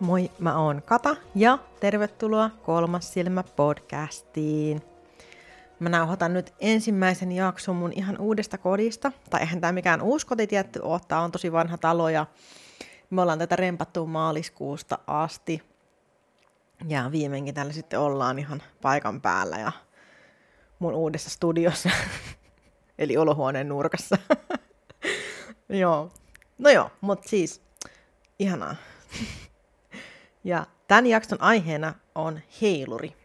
Moi, mä oon Kata ja tervetuloa Kolmas silmä podcastiin. Mä nauhoitan nyt ensimmäisen jakson mun ihan uudesta kodista. Tai eihän tää mikään uusi koti tietty ole, tää on tosi vanha talo ja me ollaan tätä rempattu maaliskuusta asti. Ja viimeinkin täällä sitten ollaan ihan paikan päällä ja mun uudessa studiossa, eli olohuoneen nurkassa. joo. No joo, mutta siis ihanaa. ja tämän jakson aiheena on heiluri.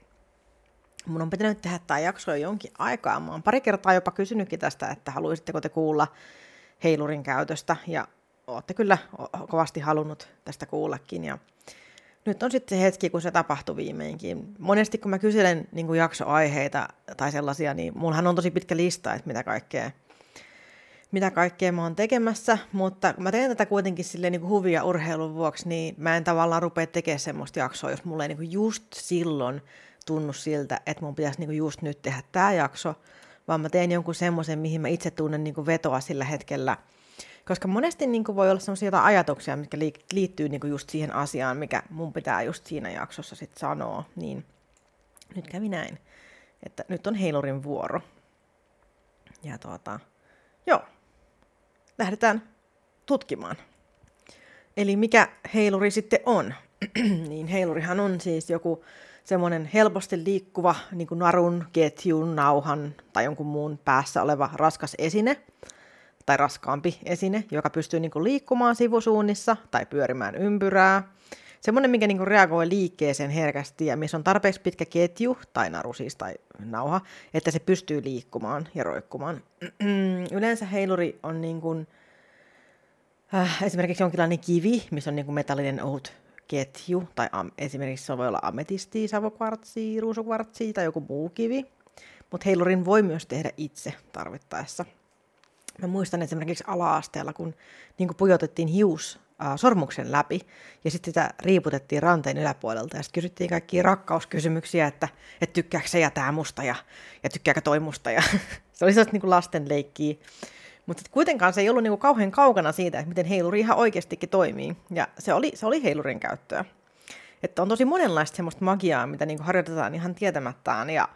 Mun on pitänyt tehdä tämä jakso jo jonkin aikaa. Mä oon pari kertaa jopa kysynytkin tästä, että haluaisitteko te kuulla heilurin käytöstä. Ja ootte kyllä kovasti halunnut tästä kuullakin. Ja nyt on sitten se hetki, kun se tapahtui viimeinkin. Monesti kun mä kyselen niin kuin jaksoaiheita tai sellaisia, niin mullahan on tosi pitkä lista, että mitä kaikkea, mitä kaikkea mä oon tekemässä, mutta mä teen tätä kuitenkin silleen niin kuin huvia urheilun vuoksi, niin mä en tavallaan rupea tekemään semmoista jaksoa, jos mulla ei niin kuin just silloin tunnu siltä, että mun pitäisi niin kuin just nyt tehdä tämä jakso, vaan mä teen jonkun semmoisen, mihin mä itse tunnen niin kuin vetoa sillä hetkellä – koska monesti niin kuin voi olla jotain ajatuksia, mitkä liittyy niin kuin just siihen asiaan, mikä mun pitää just siinä jaksossa sitten sanoa. Niin nyt kävi näin, että nyt on heilurin vuoro. Ja tuota, joo, lähdetään tutkimaan. Eli mikä heiluri sitten on? niin heilurihan on siis joku semmoinen helposti liikkuva niin kuin narun, ketjun, nauhan tai jonkun muun päässä oleva raskas esine, tai raskaampi esine, joka pystyy niin kuin liikkumaan sivusuunnissa tai pyörimään ympyrää. Semmoinen, mikä niin kuin reagoi liikkeeseen herkästi ja missä on tarpeeksi pitkä ketju, tai naru siis, tai nauha, että se pystyy liikkumaan ja roikkumaan. Yleensä heiluri on niin kuin, äh, esimerkiksi jonkinlainen kivi, missä on niin kuin metallinen ohut ketju, tai am, esimerkiksi se voi olla ametisti, savokvartsi, ruusukvartsi tai joku muu kivi. Mutta heilurin voi myös tehdä itse tarvittaessa. Mä muistan esimerkiksi ala-asteella, kun niin kuin pujotettiin hius sormuksen läpi ja sitten sitä riiputettiin ranteen yläpuolelta ja sitten kysyttiin kaikkia rakkauskysymyksiä, että, että tykkääkö se ja tämä musta ja, ja tykkääkö toi musta ja se oli sellaista niin lasten leikkiä. Mutta kuitenkaan se ei ollut niin kuin kauhean kaukana siitä, että miten heiluri ihan oikeastikin toimii ja se oli, se oli heilurin käyttöä. Että on tosi monenlaista semmoista magiaa, mitä niin kuin harjoitetaan ihan tietämättään ja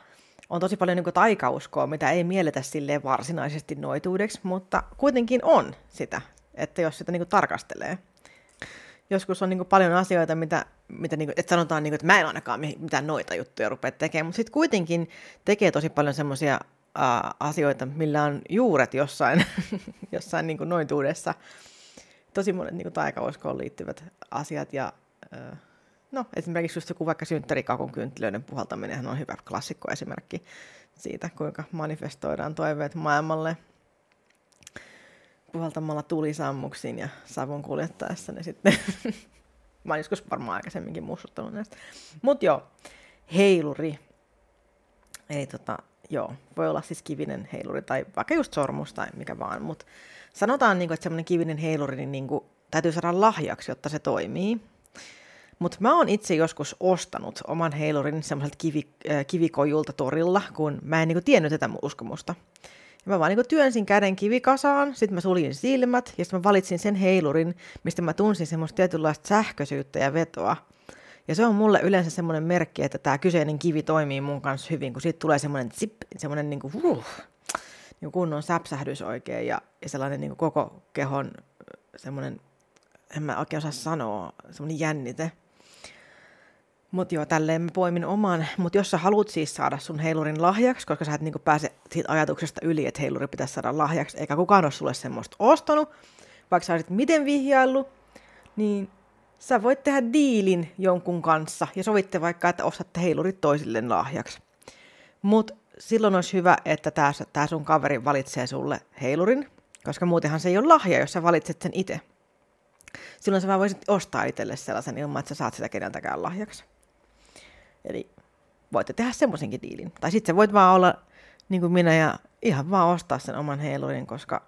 on tosi paljon niin taikauskoa, mitä ei mielletä sille varsinaisesti noituudeksi, mutta kuitenkin on sitä, että jos sitä niin tarkastelee. Joskus on niin paljon asioita, mitä, mitä niin kuin, että sanotaan, niin kuin, että mä en ainakaan mitään noita juttuja rupea tekemään, mutta sitten kuitenkin tekee tosi paljon semmoisia asioita, millä on juuret jossain, jossain niin noituudessa. Tosi monet niin taikauskoon liittyvät asiat ja no esimerkiksi just joku vaikka synttärikakun kynttilöiden puhaltaminen on hyvä klassikko esimerkki siitä, kuinka manifestoidaan toiveet maailmalle puhaltamalla tulisammuksiin ja savun kuljettaessa ne sitten. Mä oon joskus varmaan aikaisemminkin muistuttanut näistä. Mut joo, heiluri. Eli tota, joo, voi olla siis kivinen heiluri tai vaikka just sormus tai mikä vaan, mutta sanotaan, niin kuin, että semmoinen kivinen heiluri niin, niin kuin, täytyy saada lahjaksi, jotta se toimii. Mutta mä oon itse joskus ostanut oman heilurin semmoiselta kivi, äh, kivikojulta torilla, kun mä en niinku tiennyt tätä uskomusta. Mä vaan niinku työnsin käden kivikasaan, sitten mä suljin silmät ja sitten mä valitsin sen heilurin, mistä mä tunsin semmoista tietynlaista sähköisyyttä ja vetoa. Ja se on mulle yleensä semmoinen merkki, että tämä kyseinen kivi toimii mun kanssa hyvin, kun siitä tulee semmoinen zip, semmoinen niinku, uh, niin kunnon säpsähdys oikein ja, ja sellainen niinku koko kehon semmoinen, en mä oikein osaa sanoa, semmoinen jännite. Mutta joo, tälleen mä poimin oman. Mutta jos sä haluat siis saada sun heilurin lahjaksi, koska sä et niinku pääse siitä ajatuksesta yli, että heiluri pitäisi saada lahjaksi, eikä kukaan ole sulle semmoista ostanut, vaikka sä olisit miten vihjaillut, niin sä voit tehdä diilin jonkun kanssa ja sovitte vaikka, että ostatte heilurit toisille lahjaksi. Mutta silloin olisi hyvä, että tämä sun kaveri valitsee sulle heilurin, koska muutenhan se ei ole lahja, jos sä valitset sen itse. Silloin sä voisit ostaa itselle sellaisen ilman, että sä saat sitä keneltäkään lahjaksi. Eli voitte tehdä semmoisenkin diilin. Tai sitten voit vaan olla niin kuin minä ja ihan vaan ostaa sen oman heilurin, koska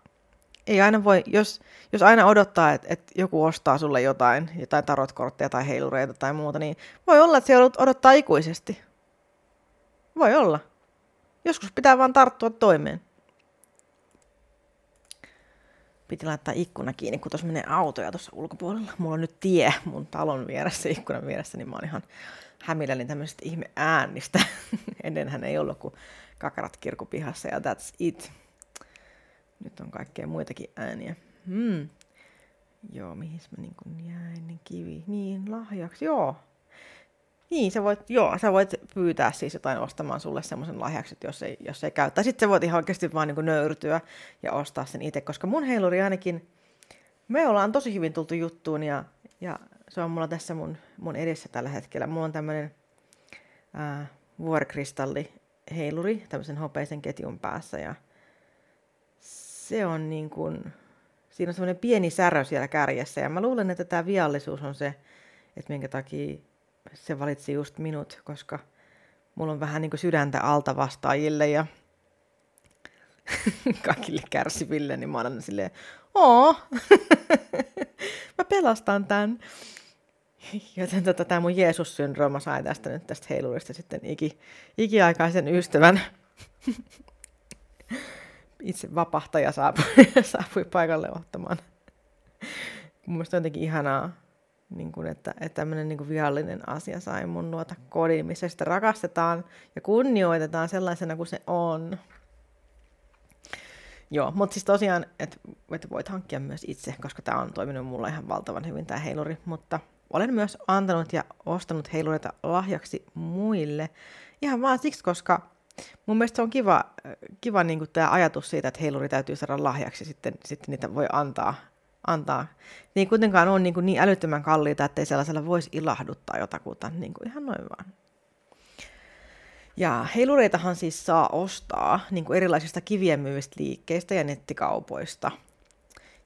ei aina voi, jos, jos aina odottaa, että, että joku ostaa sulle jotain, jotain tarotkortteja tai heilureita tai muuta, niin voi olla, että se odottaa ikuisesti. Voi olla. Joskus pitää vaan tarttua toimeen. Piti laittaa ikkuna kiinni, kun tuossa menee autoja tuossa ulkopuolella. Mulla on nyt tie mun talon vieressä, ikkunan vieressä, niin mä oon ihan hämilläni tämmöisestä ihme äänistä. Ennenhän ei ollut kuin kakarat kirkupihassa ja that's it. Nyt on kaikkea muitakin ääniä. Hmm. Joo, mihin mä niin kuin jäin, niin kivi. Niin, lahjaksi, joo. Niin, sä voit, joo, sä voit pyytää siis jotain ostamaan sulle semmoisen lahjaksi, jos ei, jos ei käy. Tai sitten sä voit ihan oikeasti vaan niin nöyrtyä ja ostaa sen itse, koska mun heiluri ainakin, me ollaan tosi hyvin tultu juttuun ja, ja se on mulla tässä mun, mun edessä tällä hetkellä. Mulla on tämmöinen vuorikristalli heiluri tämmöisen hopeisen ketjun päässä ja se on niin kuin, siinä on semmoinen pieni särö siellä kärjessä ja mä luulen, että tämä viallisuus on se, että minkä takia se valitsi just minut, koska mulla on vähän niin kuin sydäntä alta vastaajille ja kaikille kärsiville, niin mä olen silleen, oo, mä pelastan tämän. Joten tota, tämä mun Jeesus-syndrooma sai tästä nyt tästä heilurista sitten iki, ikiaikaisen ystävän. Itse vapahtaja saapui, saapui paikalle ottamaan. Mun mielestä jotenkin ihanaa, niin kuin, että, että tämmöinen niin viallinen asia sai mun luota kodin, missä sitä rakastetaan ja kunnioitetaan sellaisena kuin se on. Joo, mutta siis tosiaan, että et voit hankkia myös itse, koska tämä on toiminut mulla ihan valtavan hyvin tämä heiluri, mutta olen myös antanut ja ostanut heilureita lahjaksi muille. Ihan vaan siksi, koska mun mielestä se on kiva, kiva niin tämä ajatus siitä, että heiluri täytyy saada lahjaksi, sitten, sitten niitä voi antaa. antaa. Niin kuitenkaan on niin, niin älyttömän kalliita, ettei sellaisella voisi ilahduttaa jotakuta niin kuin ihan noin vaan. Ja heilureitahan siis saa ostaa niin kuin erilaisista kivien myyvistä liikkeistä ja nettikaupoista.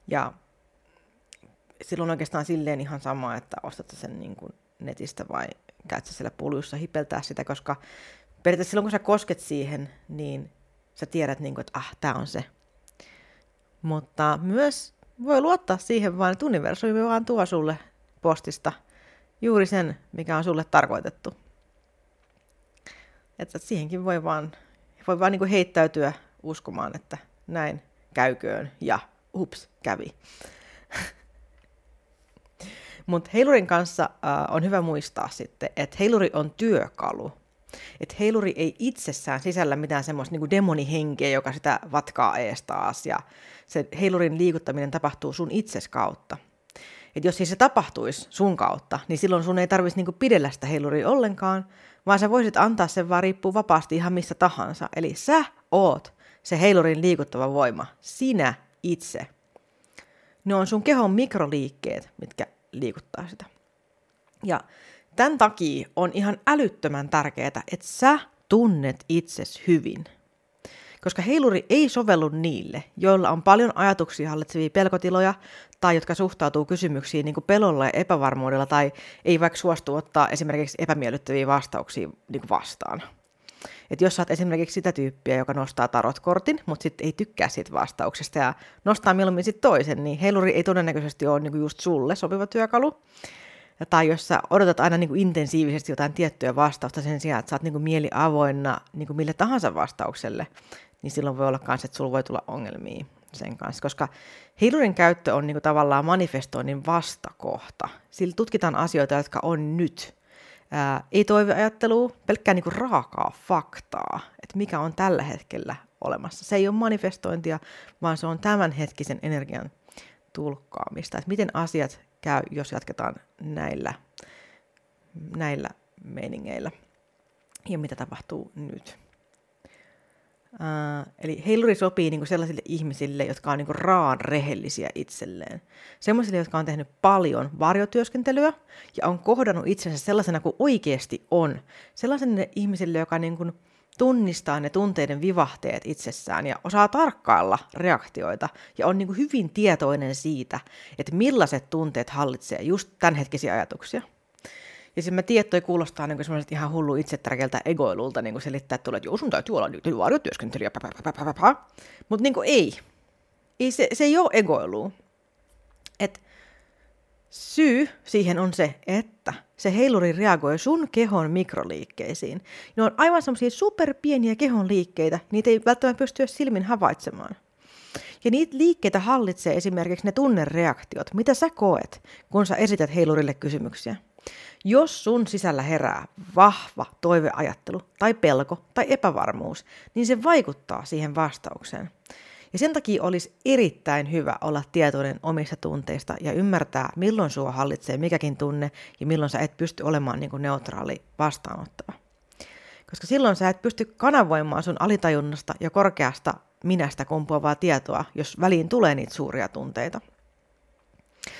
Ja silloin oikeastaan silleen ihan sama, että ostat sen niin kuin netistä vai käyt siellä puljussa hipeltää sitä, koska periaatteessa silloin kun sä kosket siihen, niin sä tiedät, niin kuin, että ah, tämä on se. Mutta myös voi luottaa siihen vaan, että universumi vaan tuo sulle postista juuri sen, mikä on sulle tarkoitettu. Että siihenkin voi vaan, voi vaan niin kuin heittäytyä uskomaan, että näin käyköön ja ups, kävi. Mutta heilurin kanssa äh, on hyvä muistaa sitten, että heiluri on työkalu. Että heiluri ei itsessään sisällä mitään semmoista niin demonihenkeä, joka sitä vatkaa ees taas. Ja se heilurin liikuttaminen tapahtuu sun itses kautta. Et jos siis se tapahtuisi sun kautta, niin silloin sun ei tarvitsisi niinku pidellä sitä heiluria ollenkaan, vaan sä voisit antaa sen vaan riippuu vapaasti ihan missä tahansa. Eli sä oot se heilurin liikuttava voima, sinä itse. Ne on sun kehon mikroliikkeet, mitkä liikuttaa sitä. Ja tämän takia on ihan älyttömän tärkeää, että sä tunnet itses hyvin. Koska heiluri ei sovellu niille, joilla on paljon ajatuksia hallitsevia pelkotiloja tai jotka suhtautuu kysymyksiin niin kuin pelolla ja epävarmuudella tai ei vaikka suostu ottaa esimerkiksi epämiellyttäviä vastauksia niin kuin vastaan. Et jos sä oot esimerkiksi sitä tyyppiä, joka nostaa tarotkortin, mutta sitten ei tykkää siitä vastauksesta ja nostaa mieluummin sitten toisen, niin heiluri ei todennäköisesti ole niinku just sulle sopiva työkalu. Ja tai jos sä odotat aina niinku intensiivisesti jotain tiettyä vastausta sen sijaan, että sä oot niinku mieli avoinna niinku mille tahansa vastaukselle, niin silloin voi olla myös, että sulla voi tulla ongelmia sen kanssa, koska heilurin käyttö on niinku tavallaan manifestoinnin vastakohta. Sillä tutkitaan asioita, jotka on nyt, ää, ei toiveajattelua, pelkkää niinku raakaa faktaa, että mikä on tällä hetkellä olemassa. Se ei ole manifestointia, vaan se on tämänhetkisen energian tulkkaamista, että miten asiat käy, jos jatketaan näillä, näillä meiningeillä ja mitä tapahtuu nyt. Uh, eli heiluri sopii niinku sellaisille ihmisille, jotka on niinku raan rehellisiä itselleen. Sellaisille, jotka on tehnyt paljon varjotyöskentelyä ja on kohdannut itsensä sellaisena kuin oikeasti on. Sellaisille ihmisille, joka niinku tunnistaa ne tunteiden vivahteet itsessään ja osaa tarkkailla reaktioita ja on niinku hyvin tietoinen siitä, että millaiset tunteet hallitsee just tämänhetkisiä ajatuksia. Ja sitten mä tiedän, toi kuulostaa niin semmoiset ihan hullu itsetärkeältä egoilulta niin selittää, että, tulee, että joo, sun täytyy olla nyt varjotyöskentelijä, mutta niin ei. ei se, se ei ole egoilu. Et syy siihen on se, että se heiluri reagoi sun kehon mikroliikkeisiin. Ne on aivan semmoisia superpieniä kehon liikkeitä, niitä ei välttämättä pysty silmin havaitsemaan. Ja niitä liikkeitä hallitsee esimerkiksi ne tunnereaktiot, mitä sä koet, kun sä esität heilurille kysymyksiä. Jos sun sisällä herää vahva toiveajattelu tai pelko tai epävarmuus, niin se vaikuttaa siihen vastaukseen. Ja sen takia olisi erittäin hyvä olla tietoinen omista tunteista ja ymmärtää, milloin sua hallitsee mikäkin tunne ja milloin sä et pysty olemaan niin kuin neutraali vastaanottava. Koska silloin sä et pysty kanavoimaan sun alitajunnasta ja korkeasta minästä kumpuavaa tietoa, jos väliin tulee niitä suuria tunteita.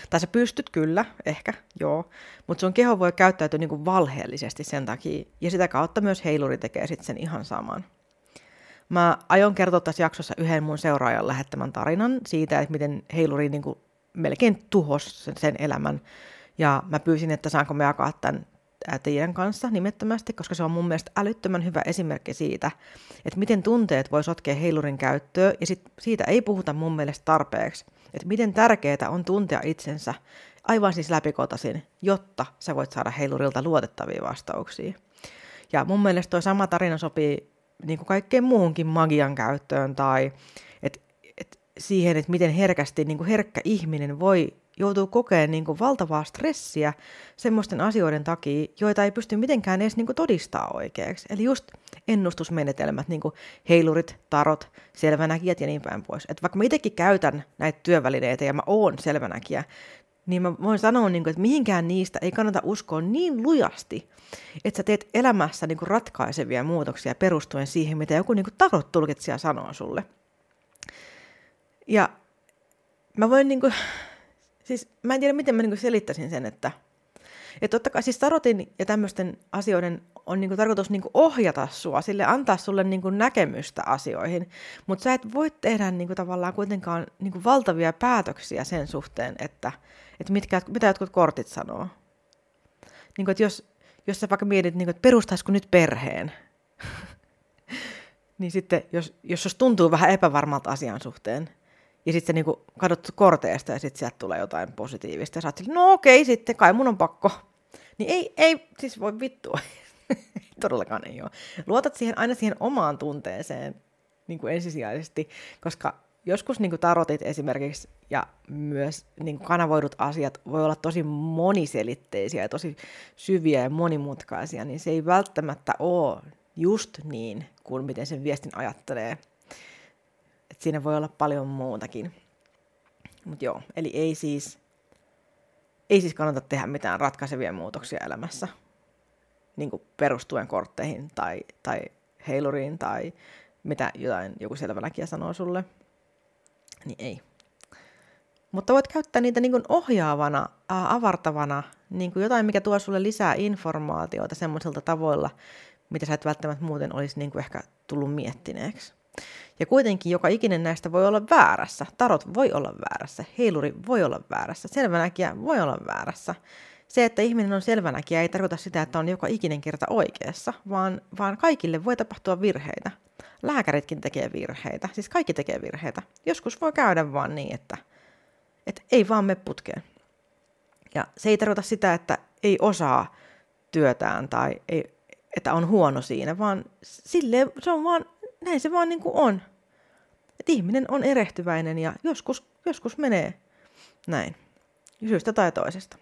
Tai sä pystyt kyllä, ehkä, joo, mutta sun keho voi käyttäytyä niin kuin valheellisesti sen takia, ja sitä kautta myös heiluri tekee sitten sen ihan saman. Mä aion kertoa tässä jaksossa yhden mun seuraajan lähettämän tarinan siitä, että miten heiluri niin kuin melkein tuhos sen, sen elämän. Ja mä pyysin, että saanko me jakaa tämän teidän kanssa nimettömästi, koska se on mun mielestä älyttömän hyvä esimerkki siitä, että miten tunteet voi sotkea heilurin käyttöön, ja sit siitä ei puhuta mun mielestä tarpeeksi, että miten tärkeää on tuntea itsensä aivan siis läpikotaisin, jotta sä voit saada heilurilta luotettavia vastauksia. Ja mun mielestä toi sama tarina sopii niin kuin kaikkeen muuhunkin magian käyttöön tai et, et siihen, että miten herkästi niin kuin herkkä ihminen voi joutuu kokemaan niin kuin valtavaa stressiä semmoisten asioiden takia, joita ei pysty mitenkään edes niin kuin todistaa oikeaksi. Eli just ennustusmenetelmät, niin kuin heilurit, tarot, selvänäkijät ja niin päin pois. Et vaikka mä itsekin käytän näitä työvälineitä ja mä oon selvänäkijä, niin mä voin sanoa, niin kuin, että mihinkään niistä ei kannata uskoa niin lujasti, että sä teet elämässä niin kuin ratkaisevia muutoksia perustuen siihen, mitä joku niin tarot-tulkitsija sanoo sulle. Ja mä voin niin kuin, siis mä en tiedä, miten mä niin kuin selittäisin sen, että että totta kai siis tarotin ja tämmöisten asioiden on niinku tarkoitus niinku ohjata sua, sille antaa sulle niinku näkemystä asioihin, mutta sä et voi tehdä niinku tavallaan kuitenkaan niinku valtavia päätöksiä sen suhteen, että, että mitkä, mitä jotkut kortit sanoo. Niinku, että jos, jos sä vaikka mietit, niinku, että perustaisiko nyt perheen, niin sitten jos jos tuntuu vähän epävarmalta asian suhteen, ja sitten sä niinku katsot korteesta ja sitten sieltä tulee jotain positiivista. Ja sä oot no okei, sitten kai mun on pakko. Niin ei, ei siis voi vittua. Todellakaan ei ole. Luotat siihen, aina siihen omaan tunteeseen niin kuin ensisijaisesti, koska joskus niin kuin tarotit esimerkiksi ja myös niin kuin kanavoidut asiat voi olla tosi moniselitteisiä ja tosi syviä ja monimutkaisia, niin se ei välttämättä ole just niin kuin miten sen viestin ajattelee siinä voi olla paljon muutakin. Mutta joo, eli ei siis, ei siis kannata tehdä mitään ratkaisevia muutoksia elämässä, niin kuin perustuen kortteihin tai, tai heiluriin tai mitä jotain joku selvänäkijä sanoo sulle. Niin ei. Mutta voit käyttää niitä niin kuin ohjaavana, ää, avartavana, niin kuin jotain, mikä tuo sulle lisää informaatiota semmoisilta tavoilla, mitä sä et välttämättä muuten olisi niin kuin ehkä tullut miettineeksi. Ja kuitenkin joka ikinen näistä voi olla väärässä. Tarot voi olla väärässä, heiluri voi olla väärässä, selvänäkijä voi olla väärässä. Se, että ihminen on selvänäkijä, ei tarkoita sitä, että on joka ikinen kerta oikeassa, vaan, vaan kaikille voi tapahtua virheitä. Lääkäritkin tekee virheitä, siis kaikki tekee virheitä. Joskus voi käydä vaan niin, että, että ei vaan me putkeen. Ja se ei tarkoita sitä, että ei osaa työtään tai ei, että on huono siinä, vaan sille se on vaan näin se vaan niin kuin on. Että ihminen on erehtyväinen ja joskus, joskus menee näin. Syystä tai toisesta.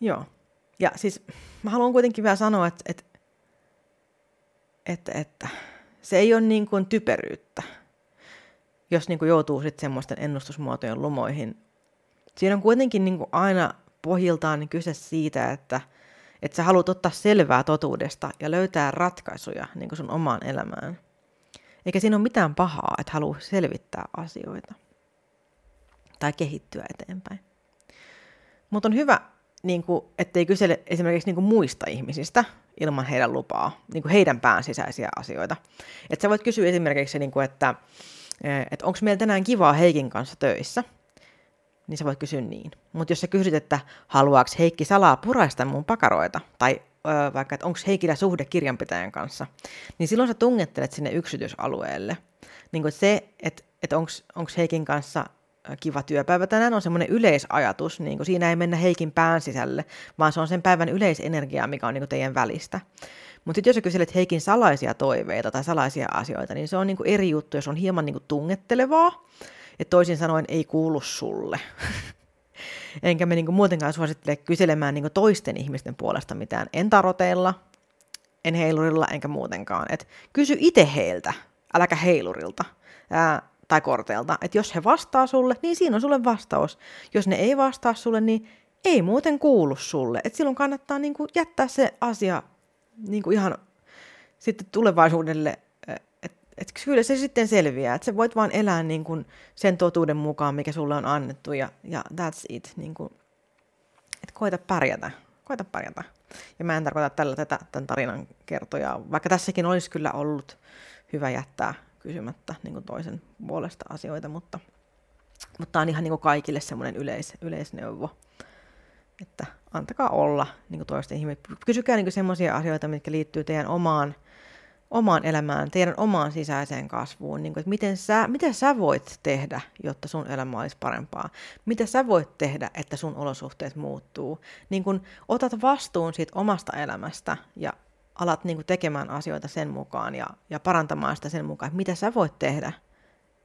Joo. Ja siis mä haluan kuitenkin vielä sanoa, että, että, että, että se ei ole niin kuin typeryyttä, jos niin kuin joutuu sitten semmoisten ennustusmuotojen lumoihin. Siinä on kuitenkin niin kuin aina pohjiltaan kyse siitä, että – että sä haluat ottaa selvää totuudesta ja löytää ratkaisuja niin kuin sun omaan elämään. Eikä siinä ole mitään pahaa, että haluaa selvittää asioita tai kehittyä eteenpäin. Mutta on hyvä, niin kuin, ettei kysele esimerkiksi niin kuin muista ihmisistä ilman heidän lupaa, niin kuin heidän pään sisäisiä asioita. Että sä voit kysyä esimerkiksi, niin kuin, että, että onko meillä tänään kivaa Heikin kanssa töissä – niin sä voit kysyä niin. Mutta jos sä kysyt, että haluaako Heikki salaa puraista mun pakaroita, tai ö, vaikka, että onko Heikillä suhde kirjanpitäjän kanssa, niin silloin sä tungettelet sinne yksityisalueelle. Niin kuin se, että, että onko Heikin kanssa kiva työpäivä tänään, on semmoinen yleisajatus, niin kuin siinä ei mennä Heikin pään sisälle, vaan se on sen päivän yleisenergia, mikä on niin kuin teidän välistä. Mutta sitten jos sä kyselet Heikin salaisia toiveita tai salaisia asioita, niin se on niinku eri juttu, jos on hieman niinku tungettelevaa, että toisin sanoen ei kuulu sulle. Enkä me niinku muutenkaan suosittele kyselemään niinku toisten ihmisten puolesta mitään, en taroteilla, en heilurilla enkä muutenkaan. Et kysy itse heiltä, äläkä heilurilta ää, tai korteilta. Että jos he vastaa sulle, niin siinä on sulle vastaus. Jos ne ei vastaa sulle, niin ei muuten kuulu sulle. Et silloin kannattaa niinku jättää se asia niinku ihan sitten tulevaisuudelle, et kyllä se sitten selviää, että sä voit vaan elää niin kuin sen totuuden mukaan, mikä sulle on annettu ja, ja that's it. Niin kuin, että koita pärjätä, koita pärjätä. Ja mä en tarkoita tällä tätä, tämän tarinan kertoja, vaikka tässäkin olisi kyllä ollut hyvä jättää kysymättä niin toisen puolesta asioita, mutta, mutta tämä on ihan niin kaikille semmoinen yleis, yleisneuvo, että antakaa olla niin toisten ihmisten. Kysykää niin semmoisia asioita, mitkä liittyy teidän omaan, omaan elämään, teidän omaan sisäiseen kasvuun, niin kuin, että miten sä, mitä sä voit tehdä, jotta sun elämä olisi parempaa, mitä sä voit tehdä, että sun olosuhteet muuttuu, niin kuin otat vastuun siitä omasta elämästä ja alat niin kuin tekemään asioita sen mukaan ja, ja parantamaan sitä sen mukaan, että mitä sä voit tehdä,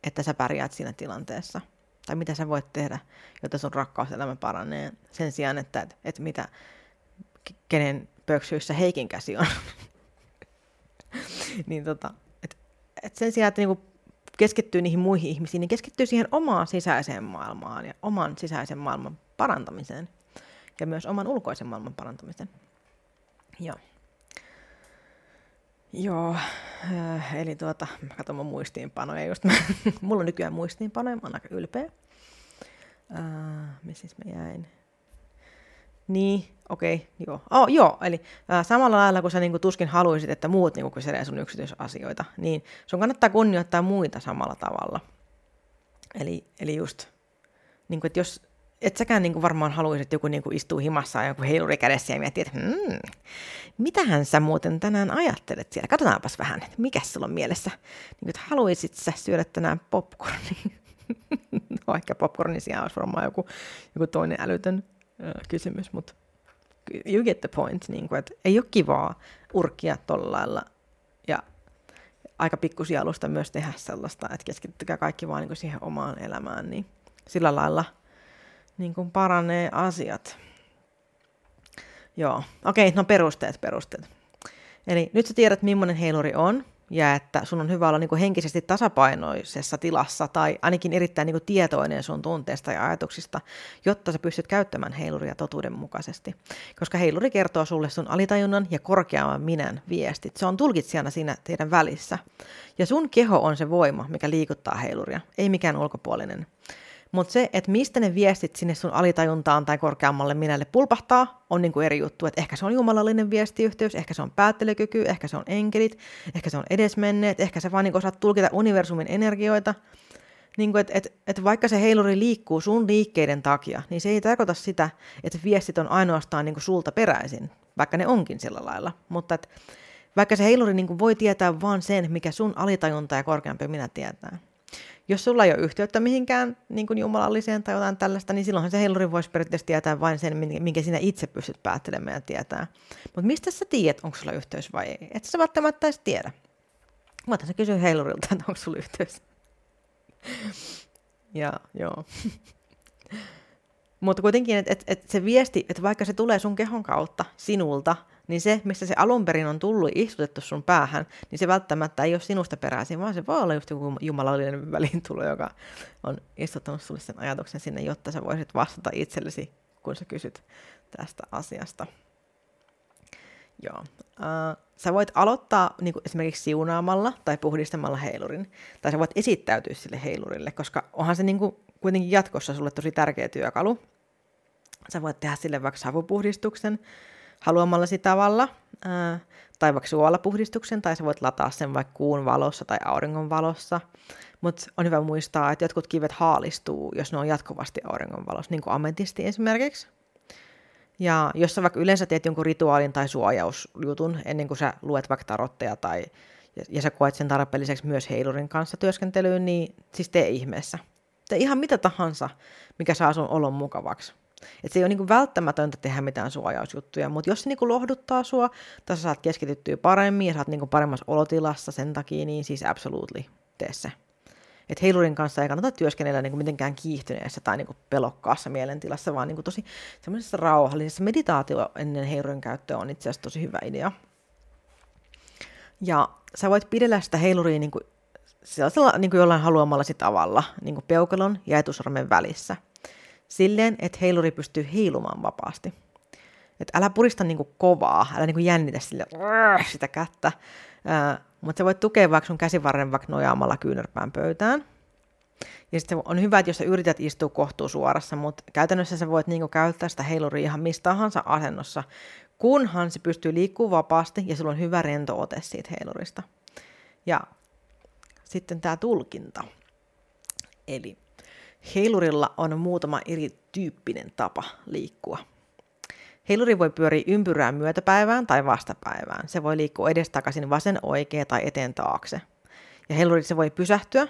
että sä pärjäät siinä tilanteessa. Tai mitä sä voit tehdä, jotta sun rakkauselämä paranee sen sijaan, että, että, että mitä, kenen pöksyissä Heikin käsi on. niin tota, et, et sen sijaan, että niinku keskittyy niihin muihin ihmisiin, niin keskittyy siihen omaan sisäiseen maailmaan ja oman sisäisen maailman parantamiseen ja myös oman ulkoisen maailman parantamiseen. Joo. Joo, äh, eli tuota, mä katson mun muistiinpanoja just. Mulla on nykyään muistiinpanoja, mä oon aika ylpeä. Äh, missä siis mä jäin? Niin, okei, okay, joo. Oh, joo, eli äh, samalla lailla kun sä niinku tuskin haluaisit, että muut niinku kyselee sun yksityisasioita, niin sun kannattaa kunnioittaa muita samalla tavalla. Eli, eli just, niinku, että jos et säkään niinku varmaan haluaisit, että joku niinku istuu himassa ja joku heiluri kädessä ja miettii, että hmm, mitähän sä muuten tänään ajattelet siellä? Katsotaanpas vähän, että mikä sulla on mielessä. Niin, että haluaisit sä syödä tänään popcornia? no ehkä popcornin sijaan olisi varmaan joku, joku toinen älytön kysymys, mutta you get the point, niin kuin, että ei ole kivaa urkia tuolla lailla ja aika pikkusielusta myös tehdä sellaista, että keskittykää kaikki vaan niin siihen omaan elämään, niin sillä lailla niin kuin paranee asiat. Joo, okei, okay, no perusteet, perusteet. Eli nyt sä tiedät, millainen heiluri on, ja että sun on hyvä olla niin henkisesti tasapainoisessa tilassa tai ainakin erittäin niin tietoinen sun tunteista ja ajatuksista, jotta sä pystyt käyttämään heiluria totuudenmukaisesti. Koska heiluri kertoo sulle sun alitajunnan ja korkeamman minän viestit. Se on tulkitsijana siinä teidän välissä. Ja sun keho on se voima, mikä liikuttaa heiluria, ei mikään ulkopuolinen. Mutta se, että mistä ne viestit sinne sun alitajuntaan tai korkeammalle minälle pulpahtaa, on niinku eri juttu. Et ehkä se on jumalallinen viestiyhteys, ehkä se on päättelykyky, ehkä se on enkelit, ehkä se on edesmenneet, ehkä se vaan niinku osaat tulkita universumin energioita. Niin että et, et vaikka se heiluri liikkuu sun liikkeiden takia, niin se ei tarkoita sitä, että viestit on ainoastaan niinku sulta peräisin, vaikka ne onkin sillä lailla. Mutta et, vaikka se heiluri niinku voi tietää vain sen, mikä sun alitajunta ja korkeampi minä tietää jos sulla ei ole yhteyttä mihinkään niin kuin jumalalliseen tai jotain tällaista, niin silloinhan se heiluri voisi periaatteessa tietää vain sen, minkä sinä itse pystyt päättelemään ja tietää. Mutta mistä sä tiedät, onko sulla yhteys vai ei? Et sä välttämättä edes tiedä. Mä sä kysyä heilurilta, että onko sulla yhteys. ja joo. Mutta kuitenkin, että et, et se viesti, että vaikka se tulee sun kehon kautta sinulta, niin se, mistä se alun perin on tullut istutettu sun päähän, niin se välttämättä ei ole sinusta peräisin, vaan se voi olla just joku jumalallinen väliintulo, joka on istuttanut sulle sen ajatuksen sinne, jotta sä voisit vastata itsellesi, kun sä kysyt tästä asiasta. Joo. Uh, sä voit aloittaa niin kuin esimerkiksi siunaamalla tai puhdistamalla heilurin, tai sä voit esittäytyä sille heilurille, koska onhan se niin kuin kuitenkin jatkossa sulle tosi tärkeä työkalu. Sä voit tehdä sille vaikka savupuhdistuksen, haluamallasi tavalla, ää, tai vaikka suolapuhdistuksen, tai sä voit lataa sen vaikka kuun valossa tai auringon valossa. Mutta on hyvä muistaa, että jotkut kivet haalistuu, jos ne on jatkuvasti auringon valossa, niin kuin ametisti esimerkiksi. Ja jos sä vaikka yleensä teet jonkun rituaalin tai suojausjutun ennen kuin sä luet vaikka tarotteja tai ja, sä koet sen tarpeelliseksi myös heilurin kanssa työskentelyyn, niin siis tee ihmeessä. Tee ihan mitä tahansa, mikä saa sun olon mukavaksi. Et se ei ole niinku välttämätöntä tehdä mitään suojausjuttuja, mutta jos se niinku lohduttaa sua, tai sä saat keskityttyä paremmin ja saat niinku paremmassa olotilassa sen takia, niin siis absolutely tee se. Et heilurin kanssa ei kannata työskennellä niinku mitenkään kiihtyneessä tai niinku pelokkaassa mielentilassa, vaan niinku tosi semmoisessa rauhallisessa meditaatio ennen heilurin käyttöä on itse asiassa tosi hyvä idea. Ja sä voit pidellä sitä heiluria niinku sellaisella niin kuin jollain haluamallasi tavalla, niin kuin peukalon ja etusormen välissä. Silleen, että heiluri pystyy heilumaan vapaasti. Et älä purista niin kuin kovaa, älä niin kuin jännitä sille, sitä kättä, mutta sä voit tukea vaikka sun käsivarren vaikka nojaamalla kyynärpään pöytään. Ja sitten on hyvä, että jos sä yrität istua kohtuu suorassa, mutta käytännössä sä voit niinku käyttää sitä heiluria ihan mistä tahansa asennossa, kunhan se pystyy liikkumaan vapaasti ja sulla on hyvä rento ote siitä heilurista. Ja sitten tämä tulkinta. Eli heilurilla on muutama erityyppinen tapa liikkua. Heiluri voi pyöriä ympyrään myötäpäivään tai vastapäivään. Se voi liikkua edestakaisin vasen, oikea tai eteen taakse. Ja heiluri se voi pysähtyä,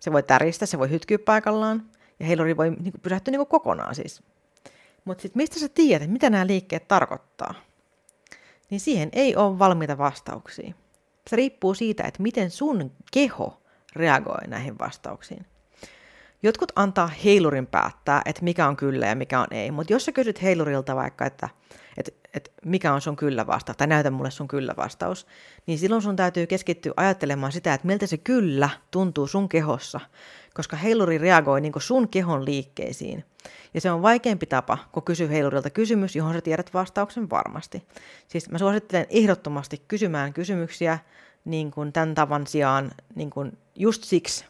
se voi täristä, se voi hytkyä paikallaan. Ja heiluri voi niin kuin, pysähtyä niin kuin kokonaan siis. Mutta sitten mistä sä tiedät, mitä nämä liikkeet tarkoittaa? Niin siihen ei ole valmiita vastauksia. Se riippuu siitä, että miten sun keho reagoi näihin vastauksiin. Jotkut antaa heilurin päättää, että mikä on kyllä ja mikä on ei, mutta jos sä kysyt heilurilta vaikka, että, että, että mikä on sun kyllä vastaus, tai näytä mulle sun kyllä vastaus, niin silloin sun täytyy keskittyä ajattelemaan sitä, että miltä se kyllä tuntuu sun kehossa, koska heiluri reagoi niin sun kehon liikkeisiin. Ja se on vaikeampi tapa, kun kysyy heilurilta kysymys, johon sä tiedät vastauksen varmasti. Siis mä suosittelen ehdottomasti kysymään kysymyksiä niin kuin tämän tavan sijaan niin kuin just siksi,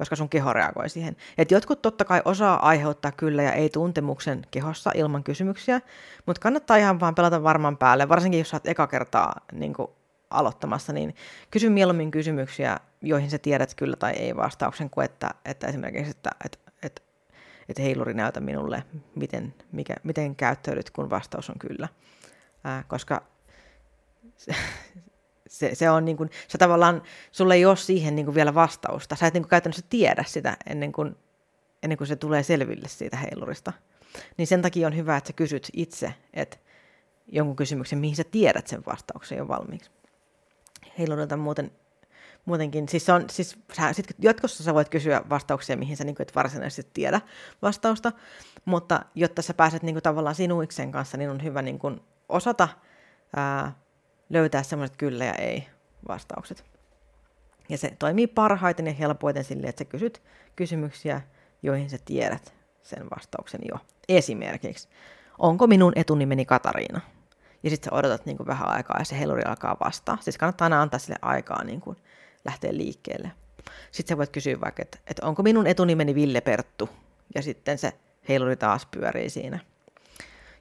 koska sun keho reagoi siihen. Et jotkut totta kai osaa aiheuttaa kyllä ja ei tuntemuksen kehossa ilman kysymyksiä, mutta kannattaa ihan vaan pelata varman päälle, varsinkin jos sä oot eka kertaa niin aloittamassa, niin kysy mieluummin kysymyksiä, joihin sä tiedät kyllä tai ei vastauksen, kuin että, että esimerkiksi, että, että, että, että heiluri näytä minulle, miten, mikä, miten käyttäydyt, kun vastaus on kyllä. Ää, koska se, se on niin kuin, sä tavallaan, sulla ei ole siihen niin kuin vielä vastausta. Sä et niin kuin käytännössä tiedä sitä ennen kuin, ennen kuin se tulee selville siitä heilurista. Niin sen takia on hyvä, että sä kysyt itse, että jonkun kysymyksen, mihin sä tiedät sen vastauksen jo valmiiksi. Heilurilta muuten muutenkin, siis, on, siis sä, sit jatkossa sä voit kysyä vastauksia, mihin sä niin kuin, et varsinaisesti tiedä vastausta, mutta jotta sä pääset niin kuin, tavallaan sinuiksen kanssa, niin on hyvä niin kuin, osata ää, löytää semmoiset kyllä ja ei vastaukset. Ja se toimii parhaiten ja helpoiten sille, että sä kysyt kysymyksiä, joihin sä tiedät sen vastauksen jo. Esimerkiksi, onko minun etunimeni Katariina? Ja sitten sä odotat niin kuin vähän aikaa ja se heluri alkaa vastaa. Siis kannattaa aina antaa sille aikaa niin kuin lähteä liikkeelle. Sitten sä voit kysyä vaikka, että, että onko minun etunimeni Ville Perttu? Ja sitten se heiluri taas pyörii siinä.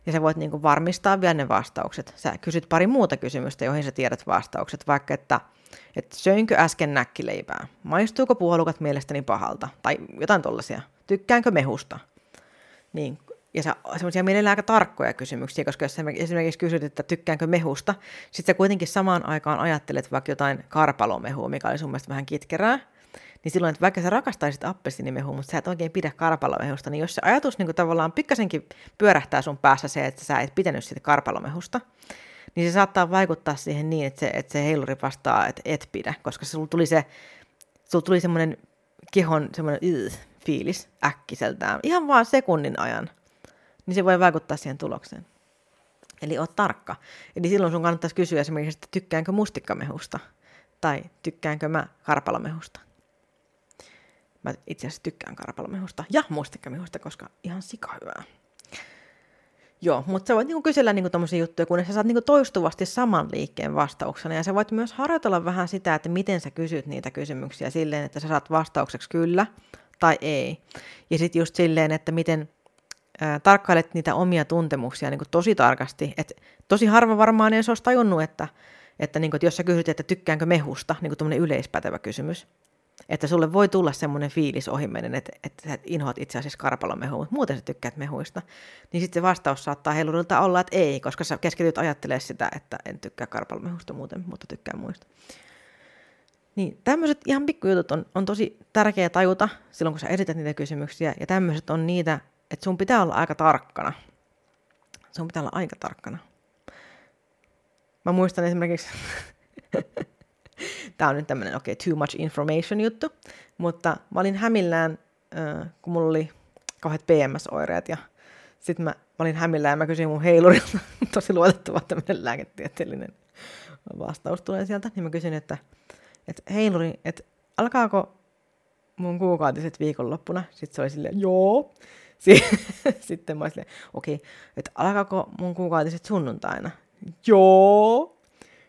Ja sä voit niin kuin varmistaa vielä ne vastaukset. Sä kysyt pari muuta kysymystä, joihin sä tiedät vastaukset. Vaikka, että, että söinkö äsken näkkileipää? Maistuuko puolukat mielestäni pahalta? Tai jotain tollasia. Tykkäänkö mehusta? Niin, ja sä, semmoisia mielellään aika tarkkoja kysymyksiä, koska jos esimerkiksi kysyt, että tykkäänkö mehusta, sitten sä kuitenkin samaan aikaan ajattelet vaikka jotain karpalomehua, mikä oli sun mielestä vähän kitkerää, niin silloin, että vaikka sä rakastaisit appelsiinimehua, mutta sä et oikein pidä karpalomehusta, niin jos se ajatus niin tavallaan pikkasenkin pyörähtää sun päässä se, että sä et pitänyt siitä karpalomehusta, niin se saattaa vaikuttaa siihen niin, että se, että se heiluri vastaa, että et pidä, koska sulla tuli se, sulla tuli semmoinen kehon semmoinen fiilis äkkiseltään, ihan vaan sekunnin ajan, niin se voi vaikuttaa siihen tulokseen. Eli oot tarkka. Eli silloin sun kannattaisi kysyä esimerkiksi, että tykkäänkö mustikkamehusta tai tykkäänkö mä karpalomehusta. Mä itse asiassa tykkään karpalomehusta ja mustikkamehusta, koska ihan sika hyvää. Joo, mutta sä voit niinku kysellä niinku tommosia juttuja, kun sä saat niinku toistuvasti saman liikkeen vastauksena. Ja sä voit myös harjoitella vähän sitä, että miten sä kysyt niitä kysymyksiä silleen, että sä saat vastaukseksi kyllä tai ei. Ja sitten just silleen, että miten ää, tarkkailet niitä omia tuntemuksia niinku tosi tarkasti. Et tosi harva varmaan ei olisi tajunnut, että, että, niinku, että jos sä kysyt, että tykkäänkö mehusta, niin kuin yleispätevä kysymys, että sulle voi tulla semmoinen fiilis ohimennen, että, että sä inhoat itse asiassa karpalomehua, mutta muuten sä tykkäät mehuista. Niin sitten se vastaus saattaa heilurilta olla, että ei, koska sä keskityt ajattelemaan sitä, että en tykkää karpalomehusta muuten, mutta tykkään muista. Niin tämmöiset ihan pikkujutut on, on tosi tärkeä tajuta silloin, kun sä esität niitä kysymyksiä, ja tämmöiset on niitä että sun pitää olla aika tarkkana. Sun pitää olla aika tarkkana. Mä muistan esimerkiksi, tämä on nyt tämmöinen, okei, okay, too much information juttu, mutta mä olin hämillään, äh, kun mulla oli kauheat PMS-oireet ja sitten mä, mä olin hämillään ja mä kysyin mun heilurilta, tosi luotettava tämmöinen lääketieteellinen vastaus tulee sieltä, niin mä kysyin, että, että heiluri, että alkaako mun kuukautiset viikonloppuna? Sitten se oli silleen, joo. Sitten mä okei, okay, että alkaako mun kuukautiset sunnuntaina? Joo.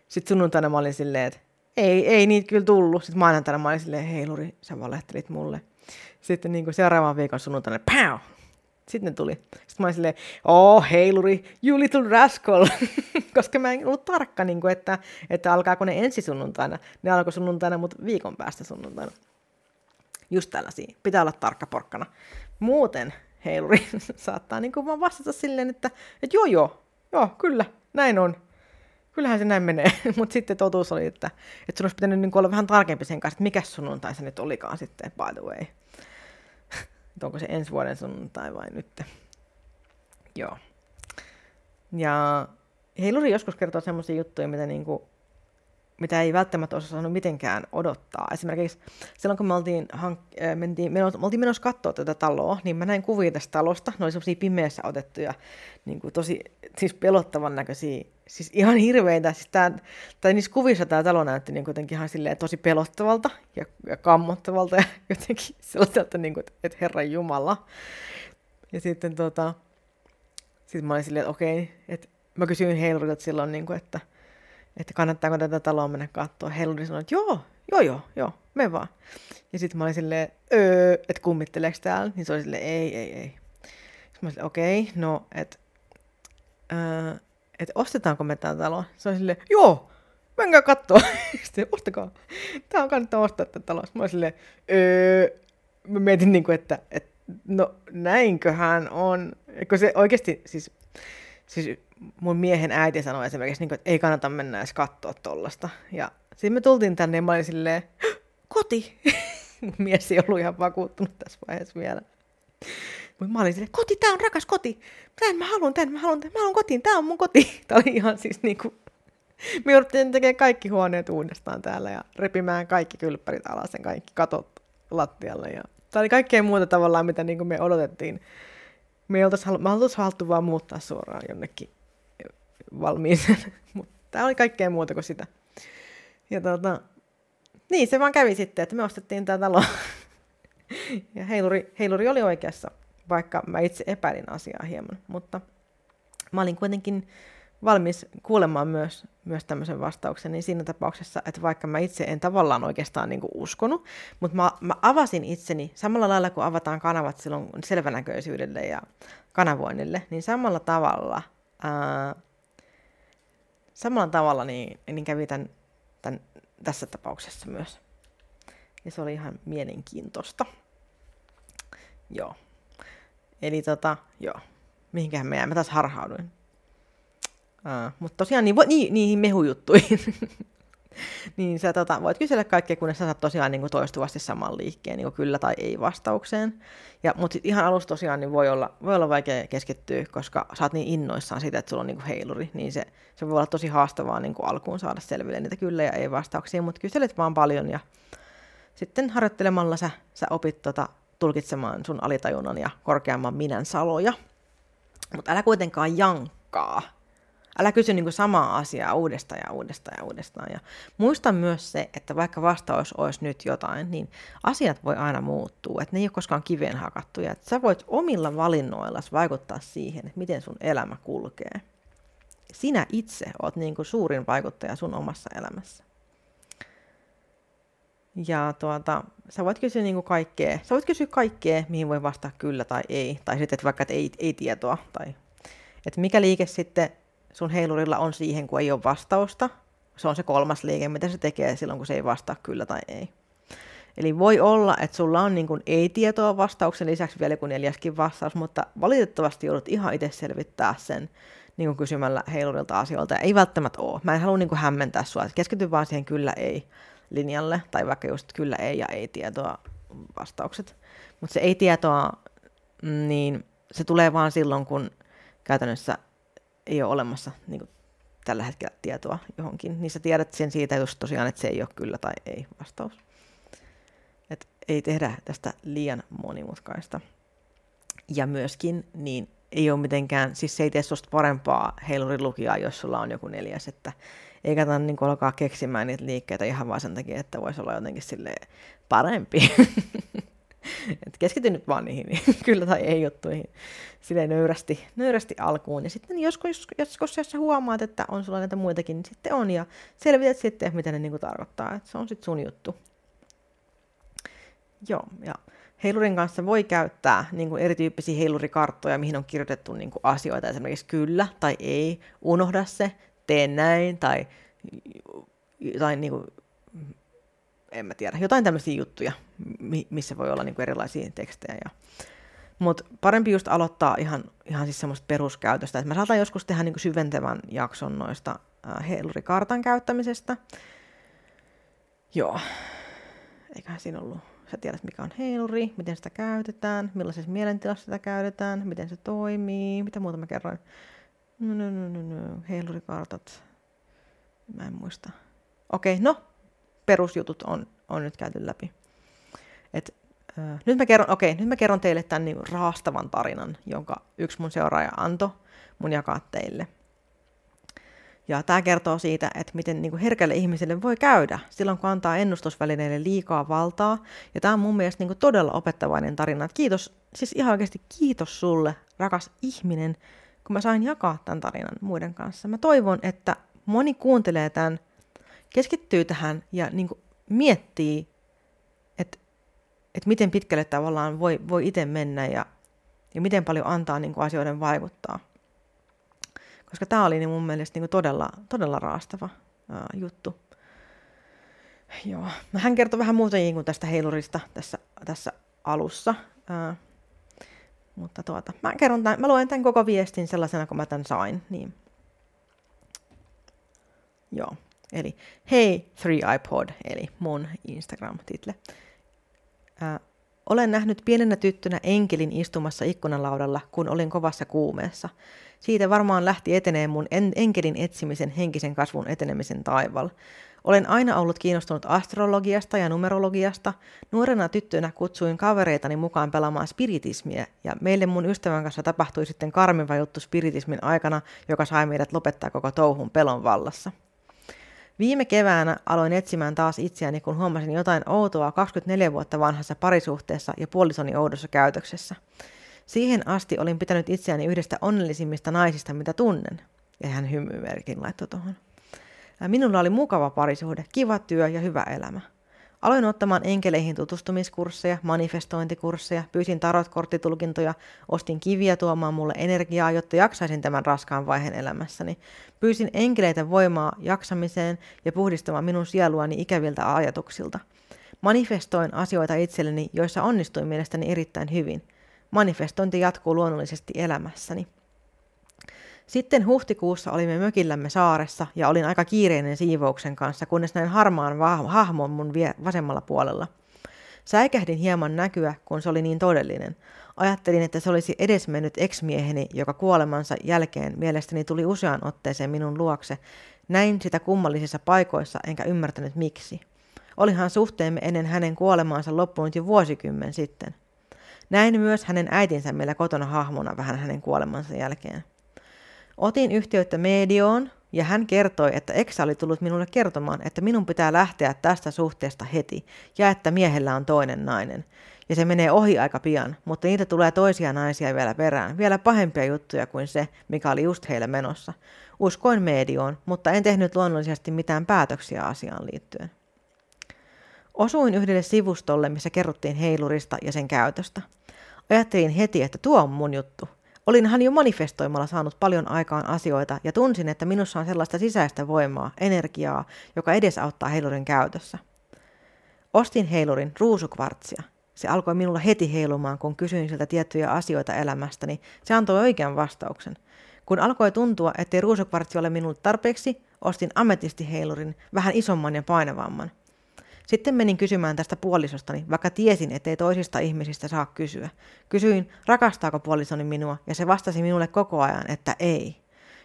Sitten sunnuntaina mä olin silleen, että ei, ei niitä kyllä tullut. Sitten maanantaina mä olin silleen, hei Luri, sä valehtelit mulle. Sitten niin kuin seuraavan viikon sunnuntaina, pow! Sitten ne tuli. Sitten mä olin silleen, oh, heiluri, you little rascal. Koska mä en ollut tarkka, niin kuin, että, että alkaako ne ensi sunnuntaina. Ne alkoi sunnuntaina, mutta viikon päästä sunnuntaina. Just tällaisia. Pitää olla tarkka porkkana. Muuten heiluri saattaa niin kuin vaan vastata silleen, että, että joo joo, joo, kyllä, näin on. Kyllähän se näin menee, mutta sitten totuus oli, että, että sun olisi pitänyt niin olla vähän tarkempi sen kanssa, että mikä sunnuntai se nyt olikaan sitten, by the way. että onko se ensi vuoden sunnuntai vai nyt. Joo. Ja Heiluri joskus kertoo semmoisia juttuja, mitä niin kuin mitä ei välttämättä olisi osannut mitenkään odottaa. Esimerkiksi silloin, kun me oltiin, hank- äh, mentiin, me oltiin menossa katsoa tätä taloa, niin mä näin kuvia tästä talosta. Ne oli semmoisia pimeässä otettuja, niin kuin tosi siis pelottavan näköisiä, siis ihan hirveitä. Siis tää, tai niissä kuvissa tämä talo näytti niin kuitenkin ihan silleen tosi pelottavalta ja, ja kammottavalta ja jotenkin sellaiselta, niin kuin, että Herran Jumala. Ja sitten tota, sitten mä olin silleen, että okei, että mä kysyin Heilurilta silloin, niin kuin, että että kannattaako tätä taloa mennä katsoa. Helluri sanoi, että joo, joo, joo, joo, me vaan. Ja sitten mä olin silleen, öö, että kummitteleeko täällä? Niin se oli silleen, ei, ei, ei. Sitten mä olin okei, no, että öö, et ostetaanko me tämä talo? Se oli silleen, joo, menkää katsoa. Sitten ostakaa. Tämä on kannattaa ostaa tätä taloa. Mä olin silleen, öö, mä mietin niin kuin, että, että no näinköhän on. Kun se oikeasti, siis, siis mun miehen äiti sanoi esimerkiksi, niin että ei kannata mennä edes katsoa tollasta. Ja sitten me tultiin tänne ja mä olin silleen, koti! mun mies ei ollut ihan vakuuttunut tässä vaiheessa vielä. Mutta mä olin silleen, koti, tää on rakas koti. Tän mä haluan, tän mä haluan, tän mä haluan kotiin, tää on mun koti. Tää oli ihan siis niinku, me jouduttiin tekemään kaikki huoneet uudestaan täällä ja repimään kaikki kylppärit alas ja kaikki katot lattialle. Ja... Tämä oli kaikkea muuta tavallaan, mitä niin me odotettiin. Me ei oltaisi, me haluttu vaan muuttaa suoraan jonnekin valmiiseen. Mutta tämä oli kaikkea muuta kuin sitä. Ja tota, niin, se vaan kävi sitten, että me ostettiin tämä talo. ja heiluri, heiluri oli oikeassa, vaikka mä itse epäilin asiaa hieman. Mutta mä olin kuitenkin valmis kuulemaan myös, myös tämmöisen vastauksen, niin siinä tapauksessa, että vaikka mä itse en tavallaan oikeastaan niin kuin uskonut, mutta mä, mä avasin itseni samalla lailla kuin avataan kanavat silloin selvänäköisyydelle ja kanavoinnille, niin samalla tavalla ää, samalla tavalla niin, niin kävi tämän, tämän, tässä tapauksessa myös. Ja se oli ihan mielenkiintoista. Joo. Eli tota, joo. Mihinkähän me jäämme? Mä taas harhauduin. Uh, mutta tosiaan niin, niin, niihin mehujuttuihin. niin sä tota, voit kysellä kaikkea, kunnes sä saat tosiaan niin kuin toistuvasti saman liikkeen, niin kuin kyllä tai ei vastaukseen. Ja, mutta ihan alussa tosiaan niin voi, olla, voi olla vaikea keskittyä, koska sä oot niin innoissaan siitä, että sulla on niin kuin heiluri, niin se, se voi olla tosi haastavaa niin kuin alkuun saada selville niitä kyllä ja ei vastauksia, mutta kyselet vaan paljon ja sitten harjoittelemalla sä, sä opit tota, tulkitsemaan sun alitajunnan ja korkeamman minän saloja. Mutta älä kuitenkaan jankkaa Älä kysy niin samaa asiaa uudestaan ja uudestaan ja uudestaan. Ja muista myös se, että vaikka vastaus olisi nyt jotain, niin asiat voi aina muuttua. Että ne ei ole koskaan kiveen hakattuja. Että sä voit omilla valinnoilla vaikuttaa siihen, että miten sun elämä kulkee. Sinä itse oot niin suurin vaikuttaja sun omassa elämässä. Ja tuota, sä voit kysyä niin kaikkea. Sä voit kysyä kaikkea, mihin voi vastata kyllä tai ei. Tai sitten että vaikka, että ei, ei tietoa. Tai että mikä liike sitten sun heilurilla on siihen, kun ei ole vastausta. Se on se kolmas liike, mitä se tekee silloin, kun se ei vastaa kyllä tai ei. Eli voi olla, että sulla on niin kuin ei-tietoa vastauksen lisäksi vielä kuin neljäskin vastaus, mutta valitettavasti joudut ihan itse selvittää sen niin kuin kysymällä heilurilta asioilta. Ei välttämättä ole. Mä en halua niin kuin hämmentää sua. Keskity vaan siihen kyllä-ei linjalle, tai vaikka just kyllä-ei ja ei-tietoa vastaukset. Mutta se ei-tietoa, mm, niin se tulee vaan silloin, kun käytännössä ei ole olemassa niin kuin tällä hetkellä tietoa johonkin, niin sä tiedät sen siitä just tosiaan, että se ei ole kyllä tai ei vastaus. Et ei tehdä tästä liian monimutkaista. Ja myöskin niin ei ole mitenkään, siis se ei tee susta parempaa heilurilukijaa, jos sulla on joku neljäs, että ei kannata niin alkaa keksimään niitä liikkeitä ihan vaan sen takia, että voisi olla jotenkin sille parempi. Et keskity nyt vaan niihin niin kyllä tai ei juttuihin silleen nöyrästi, nöyrästi alkuun. Ja sitten joskus, joskus jos sä huomaat, että on sulla näitä muitakin, niin sitten on. Ja selvität sitten, mitä ne niinku tarkoittaa. Et se on sitten sun juttu. Joo, ja heilurin kanssa voi käyttää niin kuin erityyppisiä heilurikarttoja, mihin on kirjoitettu niin kuin asioita, esimerkiksi kyllä tai ei, unohda se, tee näin, tai jotain niin kuin, en mä tiedä, jotain tämmöisiä juttuja, missä voi olla niin kuin erilaisia tekstejä. Ja... Mutta parempi just aloittaa ihan, ihan siis semmoista peruskäytöstä. Et mä saatan joskus tehdä niin syventävän jakson noista äh, heilurikartan käyttämisestä. Joo, eiköhän siinä ollut sä tiedät mikä on heiluri, miten sitä käytetään, millaisessa mielentilassa sitä käytetään, miten se toimii, mitä muuta mä kerroin. No, no, no, no, no. heilurikartat. Mä en muista. Okei, okay, no, perusjutut on, on nyt käyty läpi. Et, äh, nyt, mä kerron, okay, nyt mä kerron teille tämän niin raastavan tarinan, jonka yksi mun seuraaja antoi mun jakaa teille – ja tämä kertoo siitä, että miten niin kuin herkälle ihmiselle voi käydä silloin, kun antaa ennustusvälineille liikaa valtaa. Ja tämä on mun mielestä niin kuin todella opettavainen tarina. Kiitos, siis ihan oikeasti kiitos sulle, rakas ihminen, kun mä sain jakaa tämän tarinan muiden kanssa. Mä toivon, että moni kuuntelee tämän, keskittyy tähän ja niin kuin miettii, että, että miten pitkälle tavallaan voi, voi itse mennä ja, ja miten paljon antaa niin kuin asioiden vaikuttaa koska tämä oli niin mun mielestä niin kuin todella, todella raastava ää, juttu. Joo. Hän kertoi vähän muuta kuin tästä heilurista tässä, tässä alussa. Ää, mutta tuota, mä, kerron tämän, mä luen tämän koko viestin sellaisena, kun mä tämän sain. Niin. Joo. Eli hei 3iPod, eli mun Instagram-title. Olen nähnyt pienenä tyttönä enkelin istumassa ikkunalaudalla, kun olin kovassa kuumeessa. Siitä varmaan lähti etenee mun en- enkelin etsimisen henkisen kasvun etenemisen taival. Olen aina ollut kiinnostunut astrologiasta ja numerologiasta. Nuorena tyttönä kutsuin kavereitani mukaan pelaamaan spiritismiä, ja meille mun ystävän kanssa tapahtui sitten karmiva juttu spiritismin aikana, joka sai meidät lopettaa koko touhun pelon vallassa. Viime keväänä aloin etsimään taas itseäni, kun huomasin jotain outoa 24 vuotta vanhassa parisuhteessa ja puolisoni oudossa käytöksessä. Siihen asti olin pitänyt itseäni yhdestä onnellisimmista naisista, mitä tunnen. Ja hän hymymerkin laittoi tuohon. Minulla oli mukava parisuhde, kiva työ ja hyvä elämä. Aloin ottamaan enkeleihin tutustumiskursseja, manifestointikursseja, pyysin tarotkorttitulkintoja, ostin kiviä tuomaan mulle energiaa, jotta jaksaisin tämän raskaan vaiheen elämässäni. Pyysin enkeleitä voimaa jaksamiseen ja puhdistamaan minun sieluani ikäviltä ajatuksilta. Manifestoin asioita itselleni, joissa onnistuin mielestäni erittäin hyvin. Manifestointi jatkuu luonnollisesti elämässäni. Sitten huhtikuussa olimme mökillämme saaressa ja olin aika kiireinen siivouksen kanssa, kunnes näin harmaan hahmon mun vasemmalla puolella. Säikähdin hieman näkyä, kun se oli niin todellinen. Ajattelin, että se olisi edesmennyt ex-mieheni, joka kuolemansa jälkeen mielestäni tuli useaan otteeseen minun luokse. Näin sitä kummallisissa paikoissa, enkä ymmärtänyt miksi. Olihan suhteemme ennen hänen kuolemaansa loppunut jo vuosikymmen sitten. Näin myös hänen äitinsä meillä kotona hahmona vähän hänen kuolemansa jälkeen. Otin yhteyttä medioon ja hän kertoi, että Eksa oli tullut minulle kertomaan, että minun pitää lähteä tästä suhteesta heti ja että miehellä on toinen nainen. Ja se menee ohi aika pian, mutta niitä tulee toisia naisia vielä perään, vielä pahempia juttuja kuin se, mikä oli just heillä menossa. Uskoin medioon, mutta en tehnyt luonnollisesti mitään päätöksiä asiaan liittyen. Osuin yhdelle sivustolle, missä kerrottiin heilurista ja sen käytöstä. Ajattelin heti, että tuo on mun juttu. Olinhan jo manifestoimalla saanut paljon aikaan asioita ja tunsin, että minussa on sellaista sisäistä voimaa, energiaa, joka edesauttaa heilurin käytössä. Ostin heilurin ruusukvartsia. Se alkoi minulla heti heilumaan, kun kysyin siltä tiettyjä asioita elämästäni. Se antoi oikean vastauksen. Kun alkoi tuntua, ettei ruusukvartsi ole minulle tarpeeksi, ostin ametistiheilurin, vähän isomman ja painavamman. Sitten menin kysymään tästä puolisostani, vaikka tiesin, ettei toisista ihmisistä saa kysyä. Kysyin, rakastaako puolisoni minua, ja se vastasi minulle koko ajan, että ei.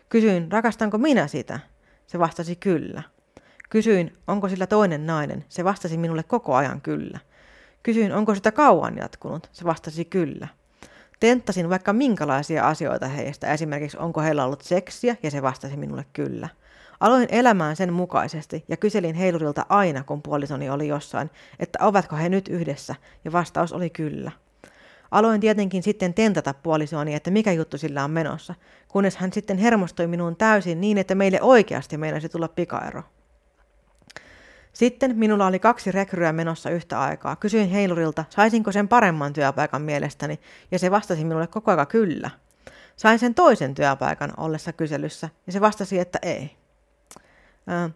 Kysyin, rakastanko minä sitä? Se vastasi kyllä. Kysyin, onko sillä toinen nainen? Se vastasi minulle koko ajan kyllä. Kysyin, onko sitä kauan jatkunut? Se vastasi kyllä. Tenttasin vaikka minkälaisia asioita heistä, esimerkiksi onko heillä ollut seksiä, ja se vastasi minulle kyllä. Aloin elämään sen mukaisesti ja kyselin heilurilta aina, kun puolisoni oli jossain, että ovatko he nyt yhdessä, ja vastaus oli kyllä. Aloin tietenkin sitten tentata puolisoani, että mikä juttu sillä on menossa, kunnes hän sitten hermostui minuun täysin niin, että meille oikeasti meinasi tulla pikaero. Sitten minulla oli kaksi rekryä menossa yhtä aikaa. Kysyin heilurilta, saisinko sen paremman työpaikan mielestäni, ja se vastasi minulle koko ajan kyllä. Sain sen toisen työpaikan ollessa kyselyssä, ja se vastasi, että ei. Ää,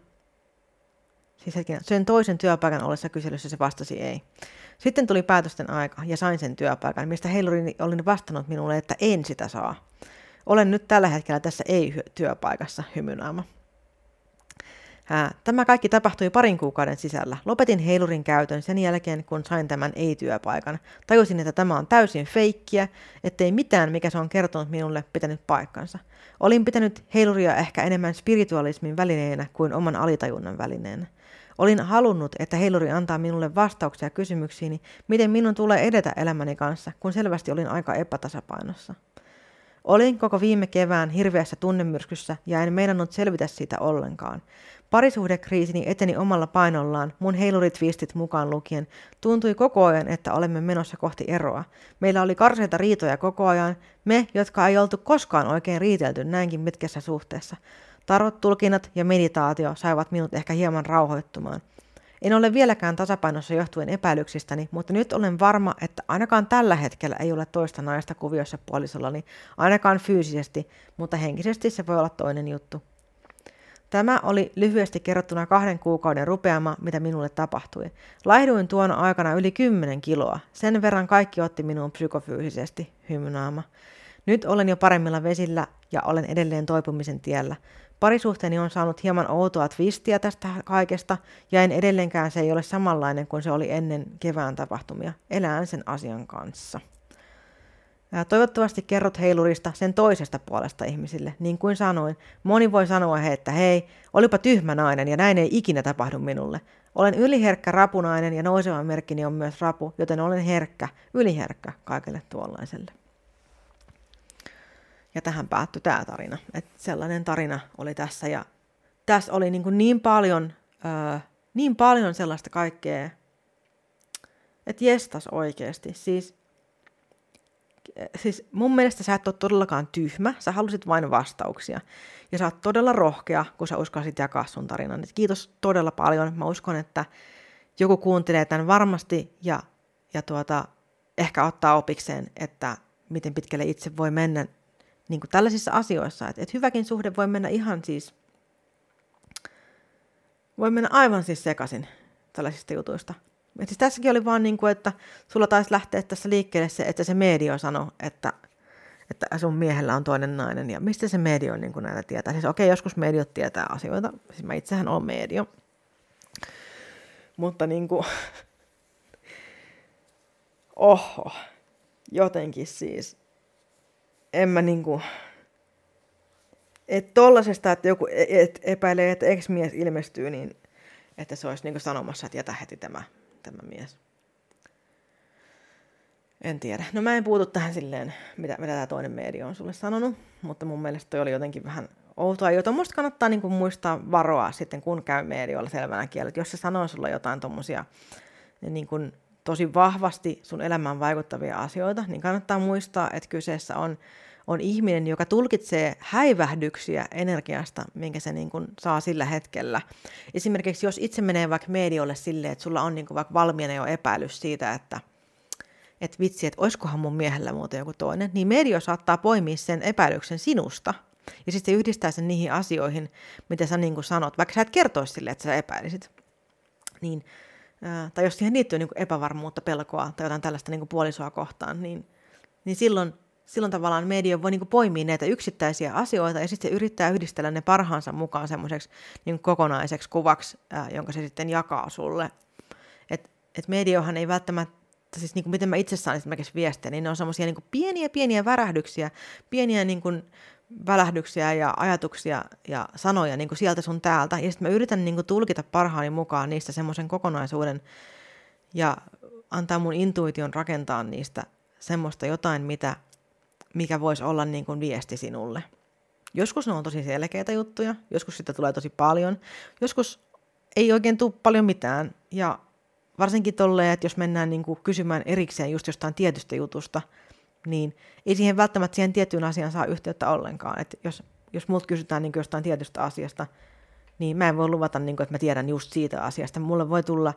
siis hetkinen, sen toisen työpaikan ollessa kyselyssä se vastasi ei. Sitten tuli päätösten aika, ja sain sen työpaikan, mistä heilurini olin vastannut minulle, että en sitä saa. Olen nyt tällä hetkellä tässä ei-työpaikassa hymynaama. Tämä kaikki tapahtui parin kuukauden sisällä. Lopetin heilurin käytön sen jälkeen, kun sain tämän ei-työpaikan. Tajusin, että tämä on täysin feikkiä, ettei mitään, mikä se on kertonut minulle, pitänyt paikkansa. Olin pitänyt heiluria ehkä enemmän spiritualismin välineenä kuin oman alitajunnan välineenä. Olin halunnut, että heiluri antaa minulle vastauksia kysymyksiini, miten minun tulee edetä elämäni kanssa, kun selvästi olin aika epätasapainossa. Olin koko viime kevään hirveässä tunnemyrskyssä ja en meinannut selvitä siitä ollenkaan. Parisuhdekriisini eteni omalla painollaan, mun heiluritvistit mukaan lukien. Tuntui koko ajan, että olemme menossa kohti eroa. Meillä oli karseita riitoja koko ajan, me, jotka ei oltu koskaan oikein riitelty näinkin mitkässä suhteessa. Tarot-tulkinnat ja meditaatio saivat minut ehkä hieman rauhoittumaan. En ole vieläkään tasapainossa johtuen epäilyksistäni, mutta nyt olen varma, että ainakaan tällä hetkellä ei ole toista naista kuviossa puolisollani, ainakaan fyysisesti, mutta henkisesti se voi olla toinen juttu. Tämä oli lyhyesti kerrottuna kahden kuukauden rupeama, mitä minulle tapahtui. Laihduin tuona aikana yli 10 kiloa. Sen verran kaikki otti minuun psykofyysisesti, hymynaama. Nyt olen jo paremmilla vesillä ja olen edelleen toipumisen tiellä. Parisuhteeni on saanut hieman outoa twistiä tästä kaikesta, ja en edelleenkään se ei ole samanlainen kuin se oli ennen kevään tapahtumia. Elään sen asian kanssa. Toivottavasti kerrot heilurista sen toisesta puolesta ihmisille. Niin kuin sanoin, moni voi sanoa he, että hei, olipa tyhmä nainen ja näin ei ikinä tapahdu minulle. Olen yliherkkä rapunainen ja nouseva merkkini on myös rapu, joten olen herkkä, yliherkkä kaikelle tuollaiselle. Ja tähän päättyi tämä tarina. Et sellainen tarina oli tässä ja tässä oli niin, niin paljon, öö, niin paljon sellaista kaikkea, että jestas oikeasti. Siis siis mun mielestä sä et ole todellakaan tyhmä, sä halusit vain vastauksia. Ja sä oot todella rohkea, kun sä uskalsit jakaa sun tarinan. Et kiitos todella paljon. Mä uskon, että joku kuuntelee tämän varmasti ja, ja tuota, ehkä ottaa opikseen, että miten pitkälle itse voi mennä niin kuin tällaisissa asioissa. Että et hyväkin suhde voi mennä ihan siis, voi mennä aivan siis sekaisin tällaisista jutuista. Et siis tässäkin oli vaan niin kuin, että sulla taisi lähteä tässä liikkeelle se, että se medio sanoi, että, että sun miehellä on toinen nainen. Ja mistä se medio niin kuin näitä tietää? Siis okei, joskus mediot tietää asioita. Siis mä itsehän olen medio. Mutta niin kuin, oho, jotenkin siis, en mä niin kuin, että tollasesta, että joku e-, epäilee, että ex-mies ilmestyy, niin että se olisi niin sanomassa, että jätä heti tämä tämä mies. En tiedä. No mä en puutu tähän silleen, mitä, mitä tämä toinen media on sulle sanonut, mutta mun mielestä toi oli jotenkin vähän outoa, jota musta kannattaa niin kuin muistaa varoa sitten, kun käy medioilla selvänä kielellä. Jos se sanoo sulle jotain tommosia niin kuin tosi vahvasti sun elämään vaikuttavia asioita, niin kannattaa muistaa, että kyseessä on on ihminen, joka tulkitsee häivähdyksiä energiasta, minkä se niin kuin saa sillä hetkellä. Esimerkiksi jos itse menee vaikka mediolle silleen, että sulla on niin kuin vaikka valmiina jo epäilys siitä, että että vitsi, että olisikohan mun miehellä muuten joku toinen, niin medio saattaa poimia sen epäilyksen sinusta. Ja sitten se yhdistää sen niihin asioihin, mitä sä niin kuin sanot, vaikka sä et kertoisi sille, että sä epäilisit. Niin, ää, tai jos siihen liittyy niin kuin epävarmuutta, pelkoa tai jotain tällaista niin kuin puolisoa kohtaan, niin, niin silloin silloin tavallaan media voi niin poimia näitä yksittäisiä asioita ja sitten se yrittää yhdistellä ne parhaansa mukaan semmoiseksi niin kokonaiseksi kuvaksi, ää, jonka se sitten jakaa sulle. että mediohan ei välttämättä, siis niin kuin miten mä itse saan esimerkiksi viestejä, niin ne on semmoisia niin pieniä pieniä värähdyksiä, pieniä niin kuin välähdyksiä ja ajatuksia ja sanoja niin kuin sieltä sun täältä. Ja sitten mä yritän niin kuin tulkita parhaani mukaan niistä semmoisen kokonaisuuden ja antaa mun intuition rakentaa niistä semmoista jotain, mitä, mikä voisi olla niin kuin viesti sinulle. Joskus ne on tosi selkeitä juttuja, joskus sitä tulee tosi paljon, joskus ei oikein tule paljon mitään. Ja varsinkin tolleen, että jos mennään niin kuin kysymään erikseen just jostain tietystä jutusta, niin ei siihen välttämättä siihen tiettyyn asiaan saa yhteyttä ollenkaan. Et jos, jos multa kysytään niin jostain tietystä asiasta, niin mä en voi luvata, niin kuin, että mä tiedän just siitä asiasta. Mulle voi tulla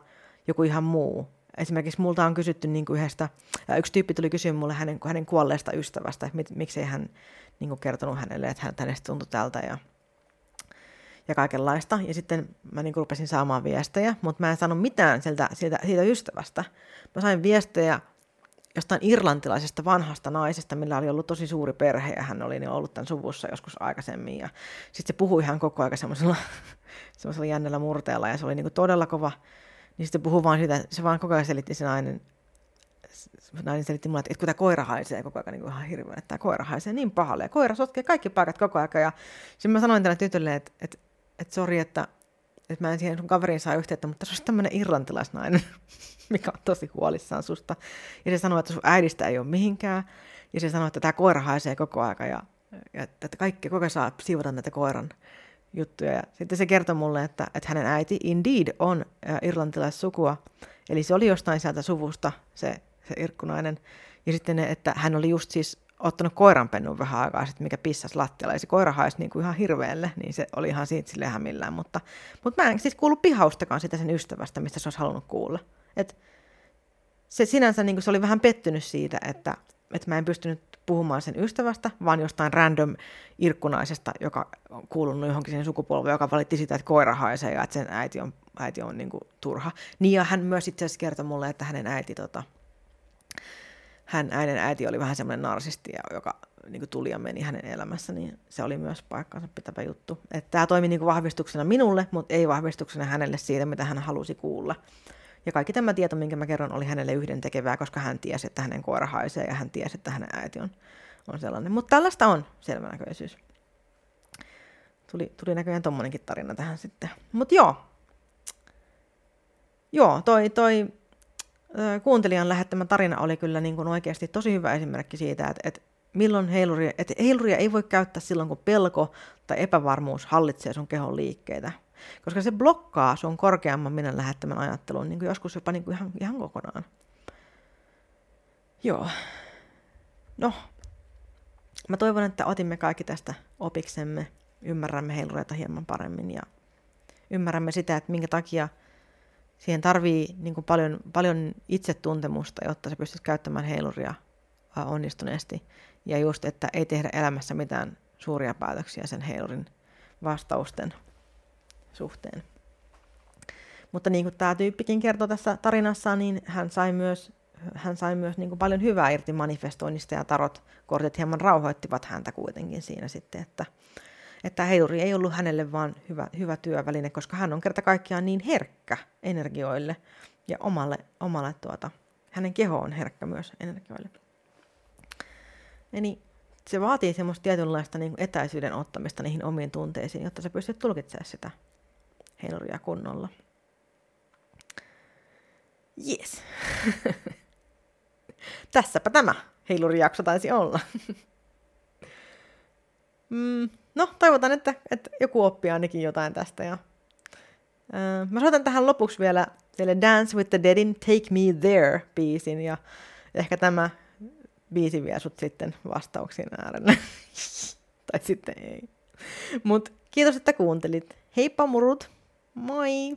joku ihan muu. Esimerkiksi multa on kysytty niin kuin yhdestä, yksi tyyppi tuli kysyä mulle hänen, hänen kuolleesta ystävästä, että miksei hän niin kuin kertonut hänelle, että hän, hänestä tuntui tältä ja, ja kaikenlaista. Ja sitten mä niin kuin rupesin saamaan viestejä, mutta mä en saanut mitään sieltä, siitä, siitä ystävästä. Mä sain viestejä jostain irlantilaisesta vanhasta naisesta, millä oli ollut tosi suuri perhe ja hän oli ollut tämän suvussa joskus aikaisemmin. Ja sitten se puhui ihan koko ajan semmoisella, semmoisella jännällä murteella ja se oli niin kuin todella kova. Niin sitten puhui vaan siitä, se vaan koko ajan selitti se nainen, nainen selitti mulle, että kun tämä koira haisee koko ajan niin ihan hirveän, että tämä koira haisee niin pahalle ja koira sotkee kaikki paikat koko ajan. Ja sitten mä sanoin tälle tytölle, että, että, että sori, että, että mä en siihen sun kaveriin saa yhteyttä, mutta se olisi tämmöinen irlantilaisnainen, mikä on tosi huolissaan susta. Ja se sanoi, että sun äidistä ei ole mihinkään. Ja se sanoi, että tämä koira haisee koko ajan ja, ja että kaikki koko ajan saa siivota näitä koiran juttuja. Ja sitten se kertoi mulle, että, että hänen äiti indeed on irlantilaissukua. Eli se oli jostain sieltä suvusta, se, se irkkunainen. Ja sitten, että hän oli just siis ottanut koiranpennun vähän aikaa sitten, mikä pissas lattialla, ja se koira haisi niin kuin ihan hirveälle, niin se oli ihan siitä sille hämillään, mutta, mutta mä en siis kuullut pihaustakaan sitä sen ystävästä, mistä se olisi halunnut kuulla. Et se sinänsä niin kuin se oli vähän pettynyt siitä, että, että mä en pystynyt puhumaan sen ystävästä, vaan jostain random irkkunaisesta, joka on kuulunut johonkin sen sukupolveen, joka valitti sitä, että koira haisee ja että sen äiti on, äiti on niin kuin turha. Niin ja hän myös itse asiassa kertoi mulle, että hänen äiti tota, hän, äiden äiti oli vähän semmoinen narsisti, joka niin kuin tuli ja meni hänen elämässä, niin se oli myös paikkansa pitävä juttu. Että tämä toimi niin kuin vahvistuksena minulle, mutta ei vahvistuksena hänelle siitä, mitä hän halusi kuulla. Ja kaikki tämä tieto, minkä mä kerron, oli hänelle yhden tekevää, koska hän tiesi, että hänen koira haisee ja hän tiesi, että hänen äiti on, on sellainen. Mutta tällaista on selvänäköisyys. Tuli, tuli näköjään tommonenkin tarina tähän sitten. Mutta joo. Joo, toi, toi kuuntelijan lähettämä tarina oli kyllä niin kuin oikeasti tosi hyvä esimerkki siitä, että, että milloin heiluria, että heiluria ei voi käyttää silloin, kun pelko tai epävarmuus hallitsee sun kehon liikkeitä. Koska se blokkaa sun korkeamman minä lähettämän ajattelun, niin kuin joskus jopa niin kuin ihan, ihan kokonaan. Joo. No, mä toivon, että otimme kaikki tästä opiksemme, ymmärrämme heilureita hieman paremmin ja ymmärrämme sitä, että minkä takia – siihen tarvii niin kuin paljon, paljon itsetuntemusta, jotta sä pystyt käyttämään heiluria onnistuneesti. Ja just, että ei tehdä elämässä mitään suuria päätöksiä sen heilurin vastausten suhteen. Mutta niin kuin tämä tyyppikin kertoo tässä tarinassa, niin hän sai myös, hän sai myös niin kuin paljon hyvää irti manifestoinnista ja tarot kortit hieman rauhoittivat häntä kuitenkin siinä sitten, että, että heiluri ei ollut hänelle vaan hyvä, hyvä työväline, koska hän on kerta kaikkiaan niin herkkä energioille ja omalle, omalle tuota, hänen keho on herkkä myös energioille. Eli se vaatii semmoista tietynlaista niin etäisyyden ottamista niihin omiin tunteisiin, jotta sä pystyt tulkitsemaan sitä heiluria kunnolla. Yes. Tässäpä tämä heilurijakso taisi olla. mm, no, toivotan, että, että joku oppii ainakin jotain tästä. Ja, ää, mä soitan tähän lopuksi vielä teille Dance with the Deadin Take Me There biisin ja ehkä tämä biisi vie sut sitten vastauksien äärelle. tai sitten ei. Mut kiitos, että kuuntelit. Heippa murut! Moi!